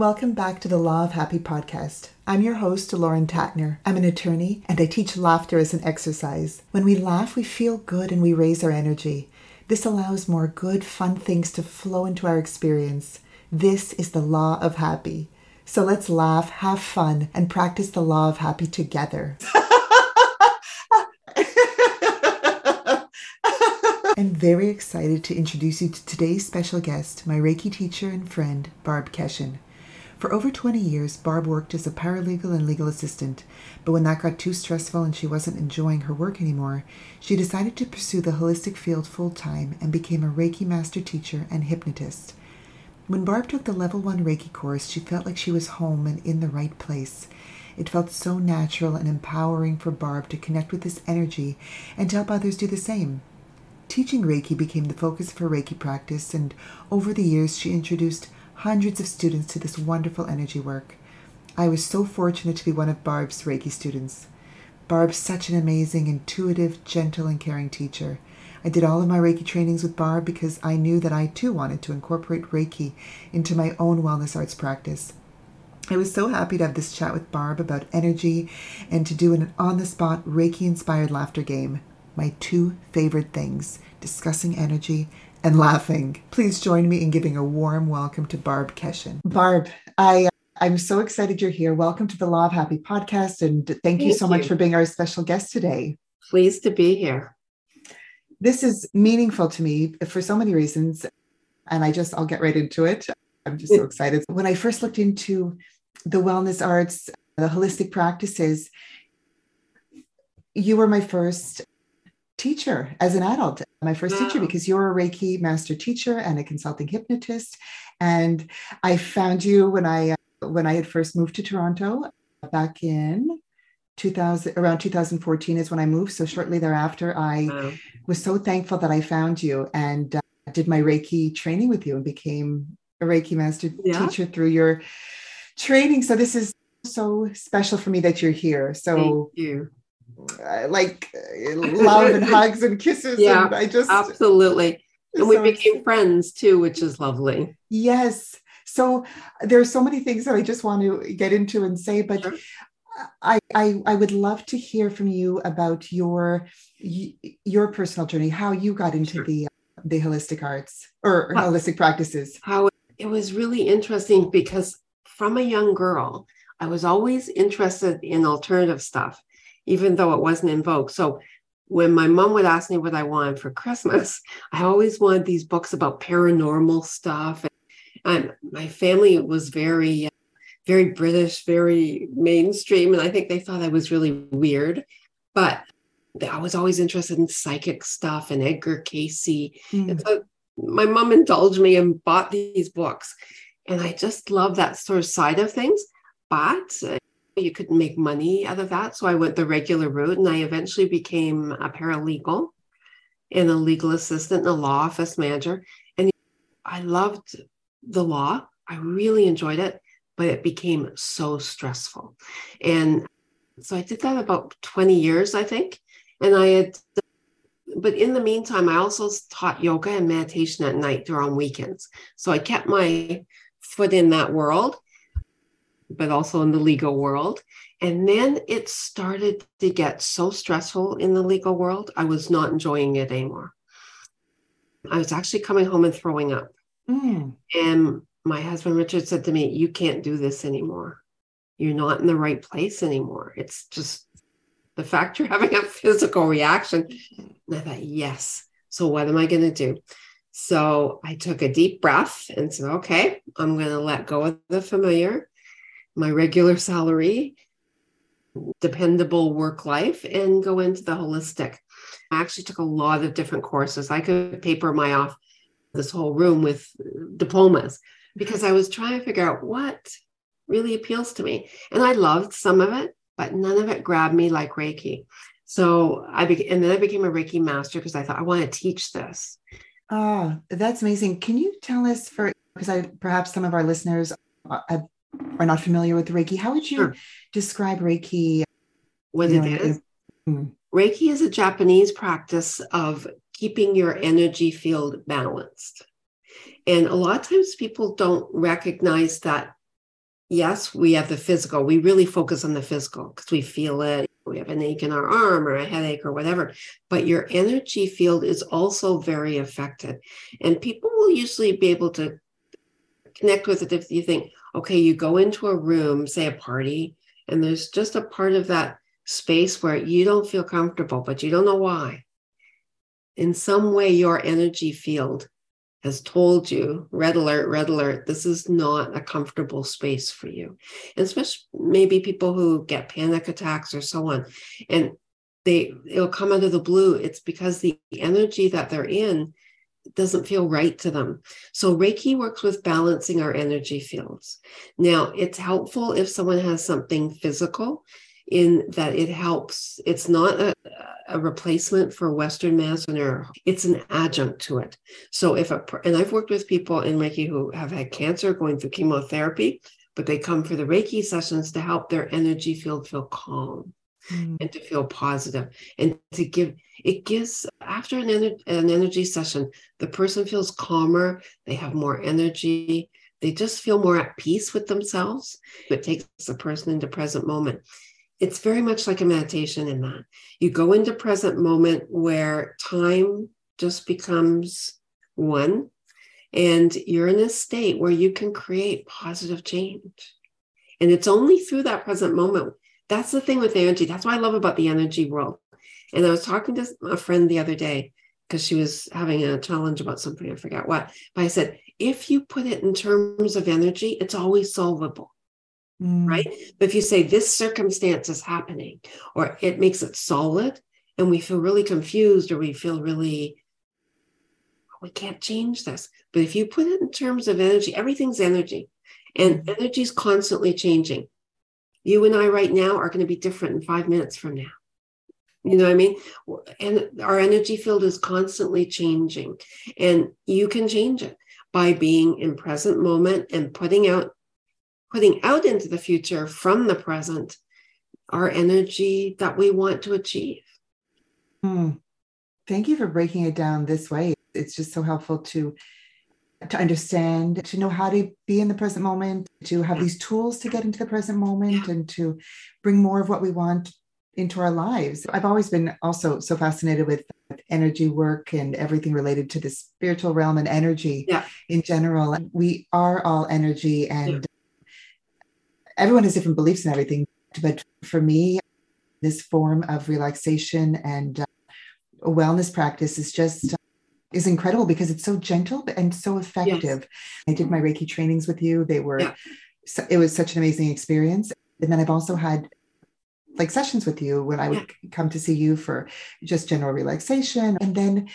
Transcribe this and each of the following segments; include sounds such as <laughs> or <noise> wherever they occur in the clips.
Welcome back to the Law of Happy podcast. I'm your host, Lauren Tatner. I'm an attorney and I teach laughter as an exercise. When we laugh, we feel good and we raise our energy. This allows more good, fun things to flow into our experience. This is the Law of Happy. So let's laugh, have fun, and practice the Law of Happy together. <laughs> I'm very excited to introduce you to today's special guest, my Reiki teacher and friend, Barb Keshen. For over 20 years, Barb worked as a paralegal and legal assistant, but when that got too stressful and she wasn't enjoying her work anymore, she decided to pursue the holistic field full time and became a Reiki master teacher and hypnotist. When Barb took the level 1 Reiki course, she felt like she was home and in the right place. It felt so natural and empowering for Barb to connect with this energy and to help others do the same. Teaching Reiki became the focus of her Reiki practice, and over the years, she introduced hundreds of students to this wonderful energy work. I was so fortunate to be one of Barb's Reiki students. Barb's such an amazing, intuitive, gentle, and caring teacher. I did all of my Reiki trainings with Barb because I knew that I too wanted to incorporate Reiki into my own wellness arts practice. I was so happy to have this chat with Barb about energy and to do an on the spot Reiki inspired laughter game. My two favorite things discussing energy and laughing. Please join me in giving a warm welcome to Barb Keshen. Barb, I I'm so excited you're here. Welcome to the Law of Happy podcast and thank, thank you so you. much for being our special guest today. Pleased to be here. This is meaningful to me for so many reasons and I just I'll get right into it. I'm just so <laughs> excited. When I first looked into the wellness arts, the holistic practices, you were my first teacher as an adult, my first wow. teacher, because you're a Reiki master teacher and a consulting hypnotist. And I found you when I uh, when I had first moved to Toronto back in 2000 around 2014 is when I moved. So shortly thereafter, I wow. was so thankful that I found you and uh, did my Reiki training with you and became a Reiki master yeah. teacher through your training. So this is so special for me that you're here. So Thank you uh, like uh, love and <laughs> hugs and kisses. Yeah, and I just absolutely. And we became friends too, which is lovely. Yes. So there are so many things that I just want to get into and say, but sure. I, I I would love to hear from you about your your personal journey, how you got into sure. the the holistic arts or how, holistic practices. How it was really interesting because from a young girl, I was always interested in alternative stuff even though it wasn't in vogue. So when my mom would ask me what I wanted for Christmas, <laughs> I always wanted these books about paranormal stuff. And my family was very, very British, very mainstream. And I think they thought I was really weird. But I was always interested in psychic stuff and Edgar Cayce. Mm. And so my mom indulged me and bought these books. And I just love that sort of side of things. But you couldn't make money out of that. So I went the regular route and I eventually became a paralegal and a legal assistant and a law office manager. And I loved the law. I really enjoyed it, but it became so stressful. And so I did that about 20 years, I think. And I had, but in the meantime, I also taught yoga and meditation at night during weekends. So I kept my foot in that world but also in the legal world. And then it started to get so stressful in the legal world, I was not enjoying it anymore. I was actually coming home and throwing up. Mm. And my husband Richard said to me, You can't do this anymore. You're not in the right place anymore. It's just the fact you're having a physical reaction. And I thought, Yes. So what am I going to do? So I took a deep breath and said, Okay, I'm going to let go of the familiar my regular salary, dependable work life, and go into the holistic. I actually took a lot of different courses. I could paper my off this whole room with diplomas because I was trying to figure out what really appeals to me. And I loved some of it, but none of it grabbed me like Reiki. So I began, and then I became a Reiki master because I thought I want to teach this. Oh, that's amazing. Can you tell us for because I perhaps some of our listeners uh, have are not familiar with Reiki, how would you sure. describe Reiki? What it know, is? Hmm. Reiki is a Japanese practice of keeping your energy field balanced. And a lot of times people don't recognize that yes, we have the physical. We really focus on the physical because we feel it. We have an ache in our arm or a headache or whatever. But your energy field is also very affected. And people will usually be able to connect with it if you think, okay, you go into a room, say a party, and there's just a part of that space where you don't feel comfortable, but you don't know why. In some way, your energy field has told you, red alert, red alert, this is not a comfortable space for you. And especially maybe people who get panic attacks or so on. And they it'll come out of the blue. It's because the energy that they're in doesn't feel right to them. So Reiki works with balancing our energy fields. Now, it's helpful if someone has something physical in that it helps. It's not a, a replacement for Western medicine or it's an adjunct to it. So if a, and I've worked with people in Reiki who have had cancer going through chemotherapy, but they come for the Reiki sessions to help their energy field feel calm mm. and to feel positive and to give it gives after an, ener- an energy session the person feels calmer they have more energy they just feel more at peace with themselves. It takes the person into present moment it's very much like a meditation in that. You go into present moment where time just becomes one and you're in a state where you can create positive change. And it's only through that present moment that's the thing with energy. That's what I love about the energy world. And I was talking to a friend the other day because she was having a challenge about something, I forgot what. But I said, if you put it in terms of energy, it's always solvable. Mm. Right. But if you say this circumstance is happening, or it makes it solid, and we feel really confused, or we feel really, we can't change this. But if you put it in terms of energy, everything's energy, and mm. energy is constantly changing you and I right now are going to be different in five minutes from now. You know what I mean? And our energy field is constantly changing, and you can change it by being in present moment and putting out putting out into the future from the present our energy that we want to achieve. Hmm. Thank you for breaking it down this way. It's just so helpful to to understand, to know how to be in the present moment, to have these tools to get into the present moment and to bring more of what we want into our lives. I've always been also so fascinated with energy work and everything related to the spiritual realm and energy yeah. in general. We are all energy and yeah. everyone has different beliefs and everything. But for me, this form of relaxation and uh, wellness practice is just is incredible because it's so gentle and so effective. Yes. I did my Reiki trainings with you. They were, yeah. it was such an amazing experience. And then I've also had like sessions with you when I would yeah. come to see you for just general relaxation. And then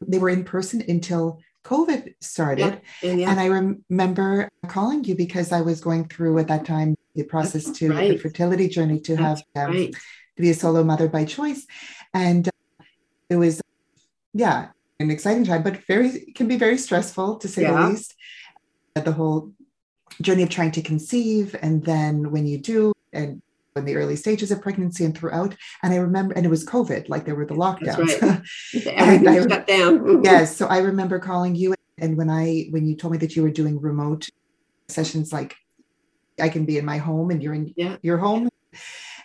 they were in person until COVID started. Yeah. Yeah. And I rem- remember calling you because I was going through at that time the process to right. the fertility journey to That's have um, right. to be a solo mother by choice. And uh, it was, yeah, an exciting time, but very can be very stressful to say yeah. the least. The whole journey of trying to conceive, and then when you do, and in the early stages of pregnancy and throughout. And I remember, and it was COVID, like there were the lockdowns. Right. <laughs> Everything shut down. <laughs> yes. So I remember calling you, and when I when you told me that you were doing remote sessions, like I can be in my home and you're in yeah. your home,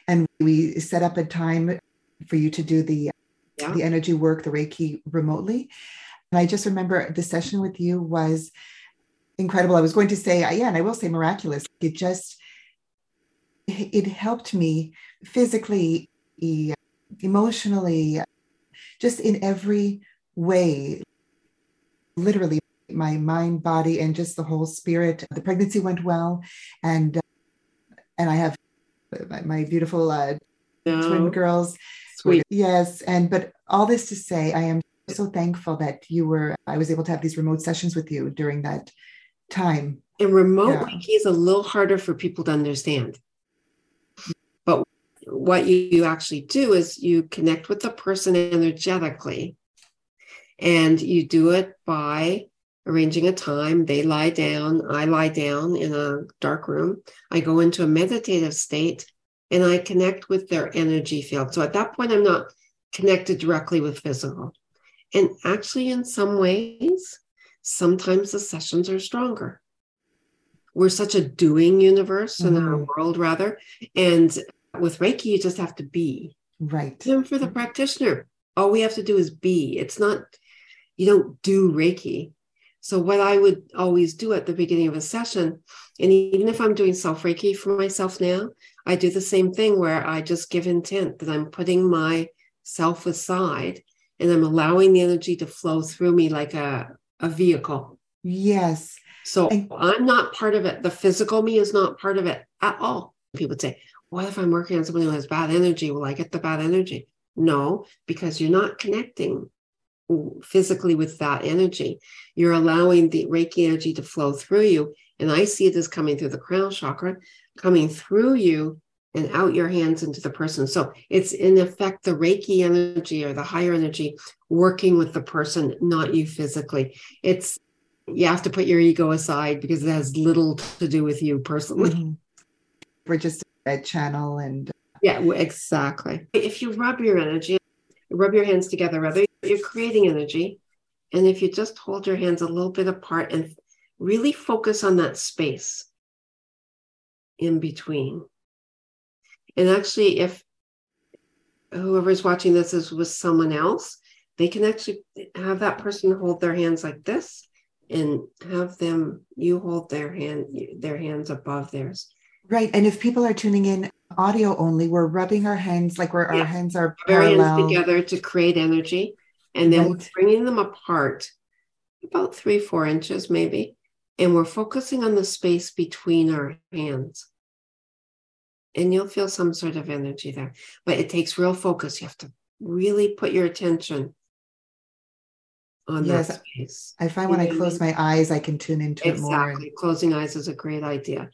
and we set up a time for you to do the yeah. the energy work, the Reiki remotely. And I just remember the session with you was incredible. I was going to say, yeah, and I will say miraculous. It just, it helped me physically, emotionally, just in every way, literally my mind, body, and just the whole spirit. The pregnancy went well, and uh, and I have my beautiful uh, no. twin oh, girls, Sweet. Yes. And, but all this to say, I am so thankful that you were, I was able to have these remote sessions with you during that time. And remote yeah. Is a little harder for people to understand. But what you actually do is you connect with the person energetically and you do it by arranging a time. They lie down, I lie down in a dark room. I go into a meditative state and I connect with their energy field. So at that point, I'm not connected directly with physical. And actually, in some ways, sometimes the sessions are stronger we're such a doing universe in our Mhm. world rather and with reiki you just have to be Right. even for the practitioner all we have to do is be it's not you don't do reiki so what i would always do at the beginning of a session and even if i'm doing self reiki for myself now i do the same thing where i just give intent that i'm putting myself aside and i'm allowing the energy to flow through me like a, a vehicle Yes. so And- I'm not part of it. The physical me is not part of it at all. People would say, What if I'm working on somebody who has bad energy? Will I get the bad energy? No, because you're not connecting physically with that energy. You're allowing the Reiki energy to flow through you. And I see it as coming through the crown chakra, coming through you and out your hands into the person. So it's in effect the Reiki energy or the higher energy working with the person, not you physically. It's you have to put your ego aside because it has little to do with you personally. Mhm. We're just a channel and Yeah, exactly. If you rub your energy, rub your hands together, rather, you're creating energy. And if you just hold your hands a little bit apart and really focus on that space in between. And actually, if whoever's watching this is with someone else, they can actually have that person hold their hands like this and have them you hold their hand their hands above theirs right. And if people are tuning in audio only, we're rubbing our hands like we're Yeah. our hands are Rub our hands parallel. together to create energy and then we're bringing them apart about three four inches maybe and we're focusing on the space between our hands and you'll feel some sort of energy there but it takes real focus you have to really put your attention on Yes. that space I find when I close my eyes, I can tune into it more. Exactly. Closing eyes is a great idea.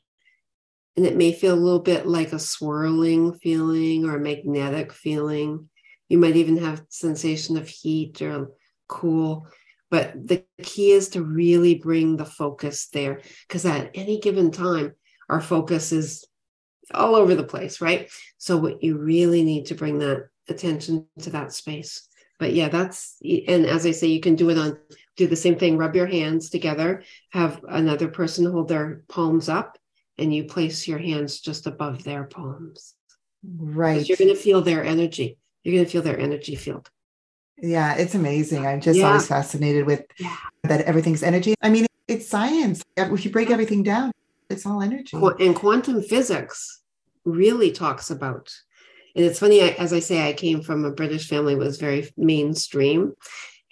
And it may feel a little bit like a swirling feeling or a magnetic feeling. You might even have sensation of heat or cool. But the key is to really bring the focus there because at any given time, our focus is all over the place, right? So what you really need to bring that attention to that space. But yeah, that's and as I say, you can do it on do the same thing, rub your hands together, have another person hold their palms up, and you place your hands just above their palms. Right. You're going to feel their energy. You're going to feel their energy field. Yeah, it's amazing. I'm just Yeah. always fascinated with Yeah. that everything's energy. I mean, it's science. If you break everything down, it's all energy. And quantum physics really talks about. And it's funny, as I say, I came from a British family, that was very mainstream.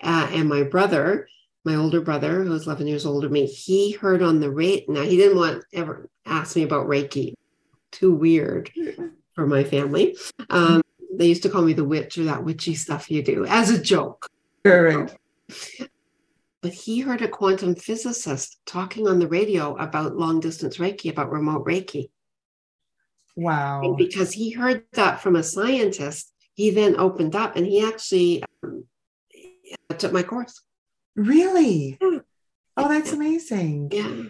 Uh, and my brother, my older brother, who's 11 years older than me, he heard on the rate. Now, he didn't want ever ask me about Reiki. Too weird for my family. Um, they used to call me the witch or that witchy stuff you do as a joke. Correct. But he heard a quantum physicist talking on the radio about long distance Reiki, about remote Reiki. Wow. And because he heard that from a scientist, he then opened up and he actually um, took my course. Really? Yeah. Oh, that's amazing. Yeah.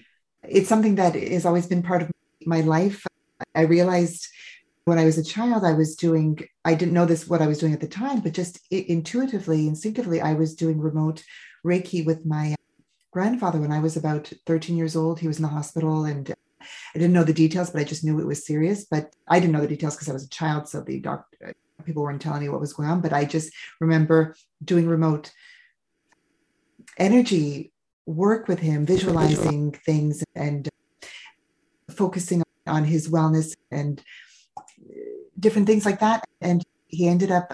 It's something that has always been part of my life. I realized when I was a child, I was doing, I didn't know this what I was doing at the time, but just intuitively, instinctively, I was doing remote Reiki with my grandfather when I was about 13 years old. He was in the hospital and I didn't know the details, but I just knew it was serious. But I didn't know the details because I was a child. So the doctor, people weren't telling me what was going on. But I just remember doing remote energy work with him, visualizing things and focusing on his wellness and different things like that. And he ended up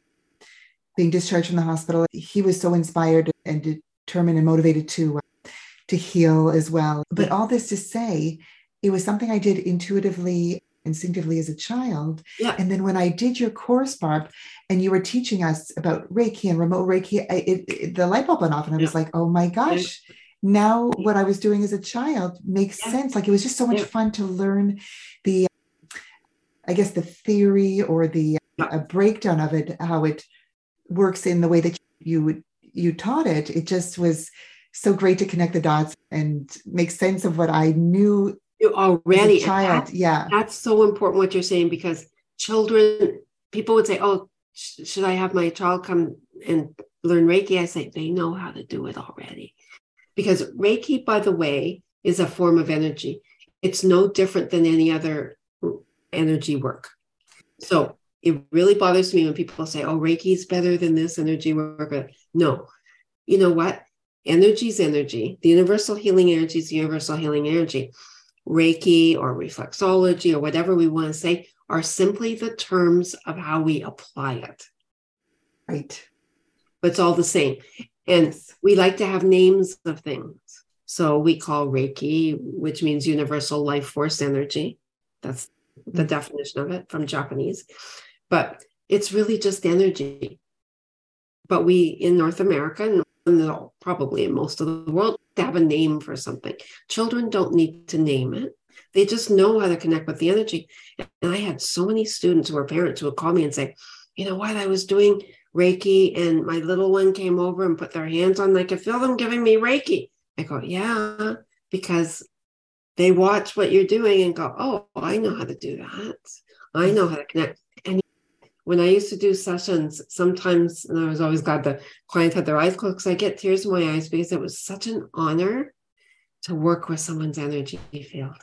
being discharged from the hospital. He was so inspired and determined and motivated to uh, to heal as well. But all this to say, it was something I did intuitively, instinctively as a child. Yeah. And then when I did your course, Barb, and you were teaching us about Reiki and remote Reiki, I, it, it- the light bulb went off, and I was like, "Oh my gosh!" Now what I was doing as a child makes Yeah. sense. Like it was just so much Yeah. fun to learn the, I guess, the theory or the a breakdown of it, how it works in the way that you you taught it. It just was so great to connect the dots and make sense of what I knew You as already a child. and Yeah. that's so important what you're saying because children, people would say, "Oh, sh- should I have my child come and learn Reiki?" I say they know how to do it already, because Reiki, by the way, is a form of energy. it's no different than any other energy work. So it really bothers me when people say, oh, Reiki is better than this energy work. No, you know what? Energy is energy. The universal healing energy is universal healing energy. Reiki or reflexology or whatever we want to say are simply the terms of how we apply it. Right. But it's all the same. And we like to have names of things. So we call Reiki, which means universal life force energy. That's the mm-hmm. definition of it from Japanese. But it's really just energy. But we in North America, and probably in most of the world, to have a name for something. Children don't need to name it. They just know how to connect with the energy. And I had so many students who were parents who would call me and say, you know what, I was doing Reiki and my little one came over and put their hands on, I could feel them giving me Reiki. I go, yeah, because they watch what you're doing and go, oh, I know how to do that. I mm. know how to connect. And when I used to do sessions, sometimes, and I was always glad the clients had their eyes closed because I get tears in my eyes because it was such an honor to work with someone's energy field.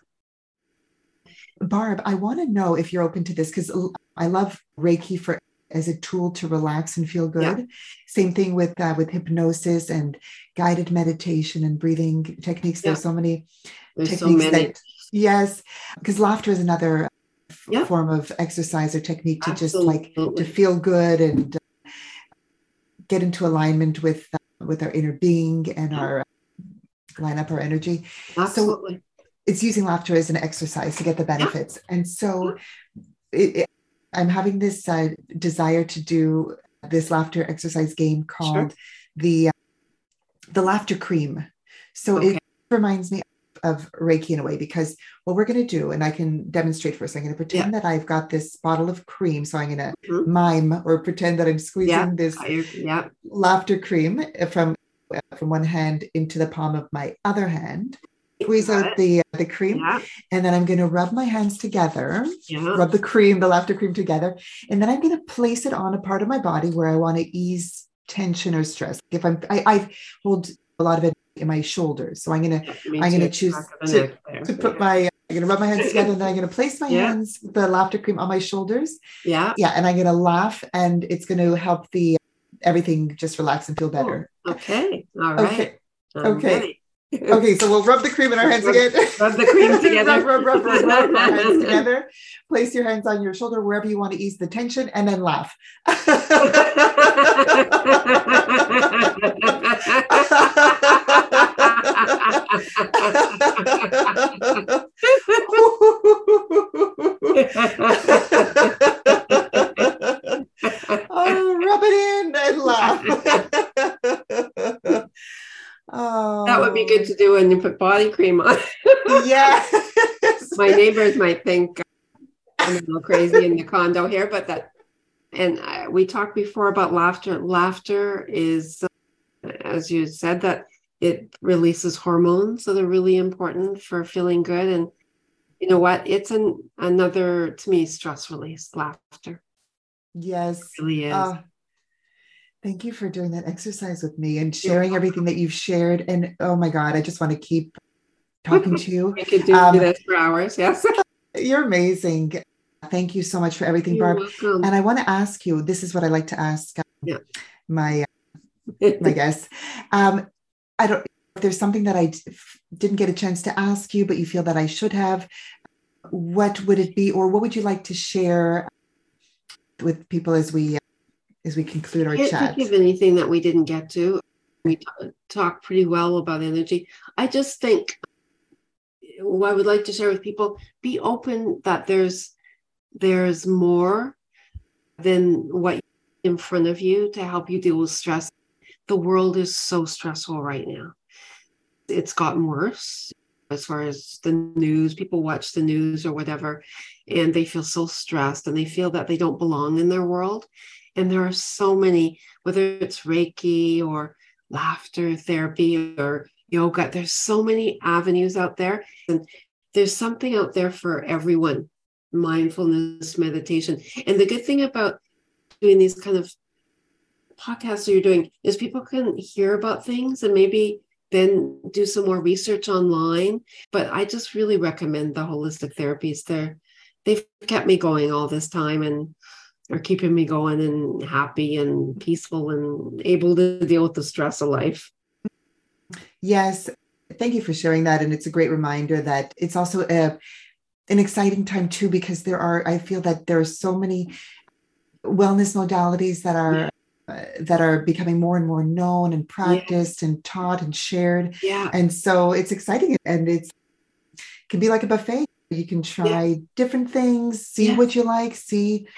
Barb, I want to know if you're open to this because I love Reiki for as a tool to relax and feel good. Yeah. Same thing with uh, with hypnosis and guided meditation and breathing techniques. Yeah. There's so many There's techniques so many. that yes, because laughter is another yeah. form of exercise or technique to Absolutely. just like to feel good and uh, get into alignment with uh, with our inner being and our uh, line up our energy. Absolutely. So it's using laughter as an exercise to get the benefits. And so it, it, I'm having this uh, desire to do this laughter exercise game called sure. the uh, the laughter cream. So okay. it reminds me of Reiki in a way because what we're going to do, and I can demonstrate first. I'm going to pretend yeah. that I've got this bottle of cream. So I'm going to mm-hmm. mime or pretend that I'm squeezing yeah. this yeah. laughter cream from from one hand into the palm of my other hand squeeze out the uh, the cream yeah. and then i'm going to rub my hands together yeah. rub the cream the laughter cream together and then i'm going to place it on a part of my body where i want to ease tension or stress. If i'm I, I hold a lot of it in my shoulders so i'm going to i'm going to choose to, to put my i'm going to rub my hands <laughs> together and then i'm going to place my yeah. hands the laughter cream on my shoulders. Yeah. Yeah and i'm going to laugh and it's going to help the everything just relax and feel better. Oh, okay. All right. Okay. okay okay, so we'll rub the cream in our hands rub, again. Rub the cream <laughs> together. rub, rub, rub, rub, rub, our hands <laughs> together. Place your hands on your shoulder wherever you want to ease the tension, and then laugh. <laughs> oh, rub it in and laugh. Oh, that would be good to do when you put body cream on. yeah. <laughs> My neighbors might think I'm a little crazy in the condo here, but that, and I, we talked before about laughter. Laughter is, as you said, that it releases hormones that are really important for feeling good. And you know what? It's an another to me stress release. Laughter. Yes, it really is. Uh, Thank you for doing that exercise with me and sharing everything that you've shared. And oh my God, I just want to keep talking <laughs> to you. I could do um, this for hours. Yes. <laughs> you're amazing. Thank you so much for everything, Barb. And I want to ask you this is what I like to ask um, yeah. my, uh, <laughs> my guests. Um, I don't, if there's something that I didn't get a chance to ask you, but you feel that I should have, what would it be? Or what would you like to share with people as we as we conclude our can't chat. think of anything that we didn't get to. We talked pretty well about energy. I just think what I would like to share with people: be open that there's there's more than what in front of you to help you deal with stress. The world is so stressful right now. It's gotten worse as far as the news. People watch the news or whatever, and they feel so stressed and they feel that they don't belong in their world. And there are so many, whether it's Reiki or laughter therapy or yoga, there's so many avenues out there. And there's something out there for everyone mindfulness, meditation. And the good thing about doing these kind of podcasts that you're doing is people can hear about things and maybe then do some more research online. But I just really recommend the holistic therapies. They're they've kept me going all this time and are keeping me going and happy and peaceful and able to deal with the stress of life. Yes. Thank you for sharing that. And it's a great reminder that it's also a, an exciting time too, because there are, I feel that there are so many wellness modalities that are yeah uh, that are becoming more and more known and practiced yeah. and taught and shared. Yeah. And so it's exciting and it's it can be like a buffet. You can try yeah. different things, see yeah. what you like, see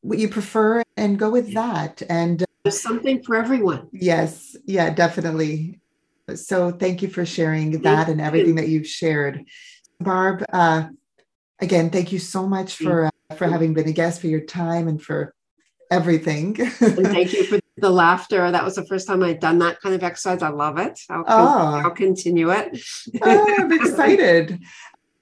what you prefer and go with that. And uh, there's something for everyone. Yes. Yeah, definitely. So thank you for sharing that and everything that you've shared. Barb, uh, again, thank you so much for uh, for having been a guest, for your time, and for everything. <laughs> and thank you for the laughter. That was the first time I'd done that kind of exercise. I love it. I'll, oh. I'll continue it. oh, I'm <laughs> excited.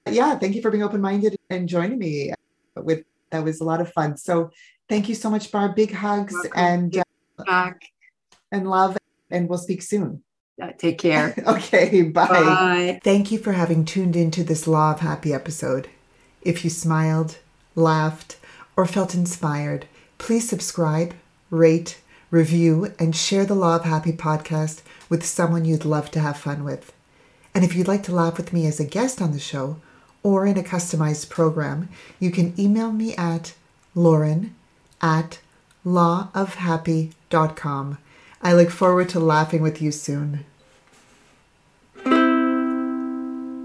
Yeah, thank you for being open minded and joining me. With that was a lot of fun. So thank you so much, Barb. Big hugs and uh, back and love, and we'll speak soon. take care. <laughs> okay, bye. Bye. Thank you for having tuned into this Law of Happy episode. If you smiled, laughed, or felt inspired, Please subscribe, rate, review, and share the Law of Happy podcast with someone you'd love to have fun with. And if you'd like to laugh with me as a guest on the show or in a customized program, you can email me at lauren at lawofhappy.com. I look forward to laughing with you soon.